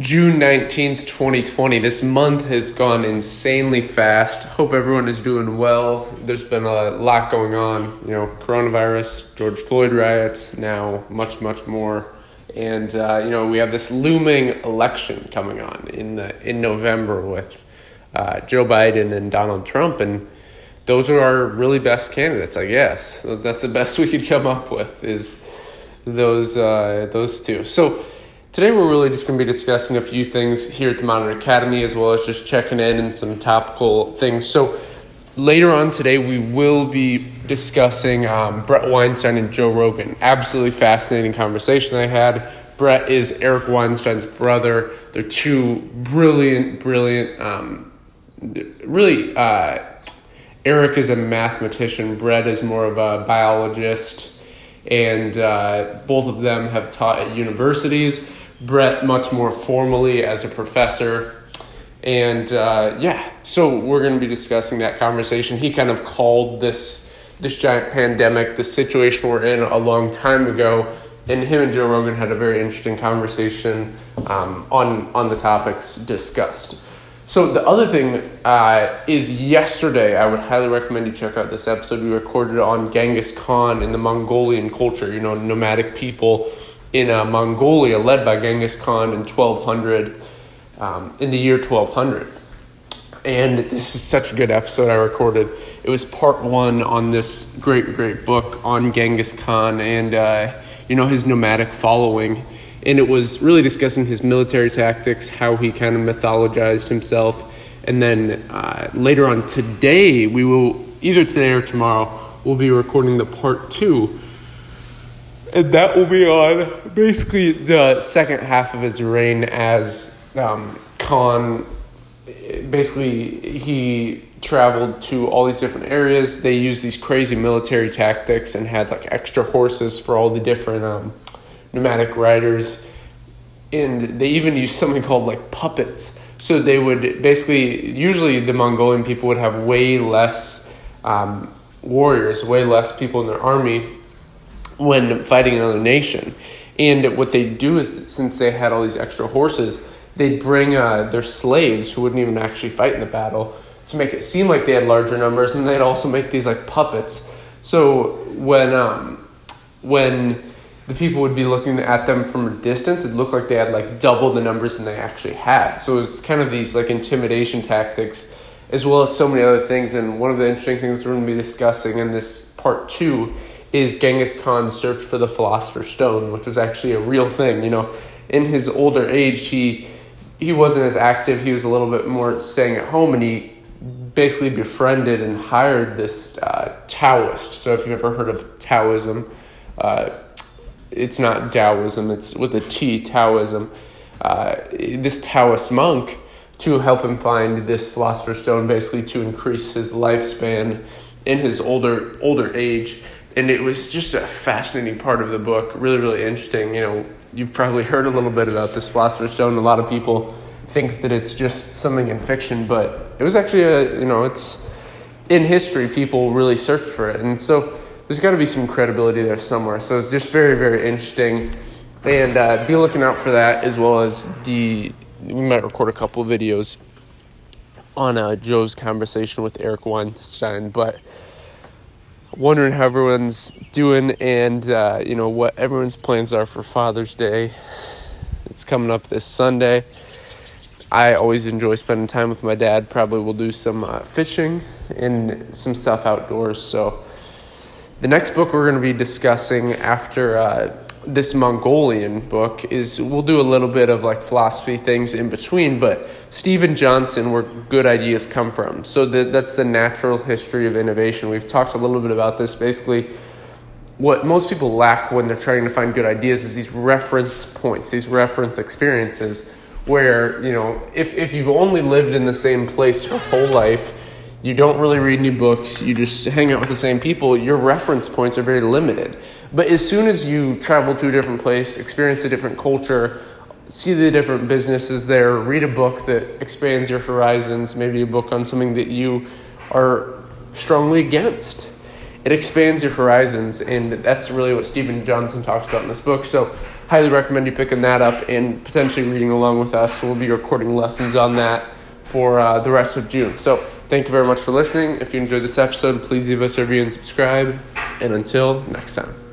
June 19th, 2020. This month has gone insanely fast. Hope everyone is doing well. There's been a lot going on, you know, coronavirus, George Floyd riots, now much, much more. And, uh, you know, we have this looming election coming on in, the, in November with uh, Joe Biden and Donald Trump. And those are our really best candidates, I guess. That's the best we could come up with is those, uh, those two. So, Today, we're really just going to be discussing a few things here at the Modern Academy, as well as just checking in and some topical things. So, later on today, we will be discussing um, Bret Weinstein and Joe Rogan. Absolutely fascinating conversation I had. Bret is Eric Weinstein's brother. They're two brilliant, brilliant, um, really. Uh, Eric is a mathematician, Bret is more of a biologist, and uh, both of them have taught at universities. Bret much more formally as a professor. And uh, yeah, so we're going to be discussing that conversation. He kind of called this this giant pandemic, the situation we're in, a long time ago, and him and Joe Rogan had a very interesting conversation um, on on the topics discussed. So the other thing uh, is yesterday. I would highly recommend you check out this episode. We recorded on Genghis Khan and the Mongolian culture. You know, nomadic people in uh, Mongolia, led by Genghis Khan in 1200, um, in the year 1200. And this is such a good episode I recorded. It was part one on this great, great book on Genghis Khan and, uh, you know, his nomadic following. And it was really discussing his military tactics, how he kind of mythologized himself. And then uh, later on today, we will, either today or tomorrow, we'll be recording the part two and that will be on basically the second half of his reign as um, Khan. Basically, he traveled to all these different areas. They used these crazy military tactics and had like extra horses for all the different um, nomadic riders. And they even used something called like puppets. So they would basically, usually the Mongolian people would have way less um, warriors, way less people in their army when fighting another nation. And what they do is, since they had all these extra horses, they'd bring uh, their slaves who wouldn't even actually fight in the battle to make it seem like they had larger numbers, and they'd also make these like puppets. So when um, when the people would be looking at them from a distance, it looked like they had like double the numbers than they actually had. So it's kind of these like intimidation tactics, as well as so many other things. And one of the interesting things we're going to be discussing in this part two is Genghis Khan's search for the Philosopher's Stone, which was actually a real thing. You know, in his older age, he he wasn't as active. He was a little bit more staying at home, and he basically befriended and hired this uh, Taoist. So if you've ever heard of Taoism, uh, it's not Taoism. It's with a T, Taoism. Uh, this Taoist monk to help him find this philosopher's stone, basically to increase his lifespan in his older older age and it was just a fascinating part of the book. Really, really interesting. You know, you've probably heard a little bit about this Philosopher's Stone. A lot of people think that it's just something in fiction, but it was actually a you know it's in history. People really searched for it, and so there's got to be some credibility there somewhere. So it's just very, very interesting, and uh, be looking out for that as well as the. We might record a couple videos on uh, Joe's conversation with Eric Weinstein, but wondering how everyone's doing and uh, you know what everyone's plans are for Father's Day. It's coming up this Sunday. I always enjoy spending time with my dad. Probably will do some uh, fishing and some stuff outdoors. So, the next book we're going to be discussing after uh, this Mongolian book is we'll do a little bit of like philosophy things in between, but Steven Johnson, where good ideas come from. So the, that's the natural history of innovation. We've talked a little bit about this. Basically, what most people lack when they're trying to find good ideas is these reference points, these reference experiences, where, you know, if, if you've only lived in the same place your whole life, you don't really read new books, you just hang out with the same people, your reference points are very limited. But as soon as you travel to a different place, experience a different culture, see the different businesses there, read a book that expands your horizons, maybe a book on something that you are strongly against. It expands your horizons, and that's really what Steven Johnson talks about in this book. So highly recommend you picking that up and potentially reading along with us. We'll be recording lessons on that for uh, the rest of June. So thank you very much for listening. If you enjoyed this episode, please leave us a review and subscribe. And until next time.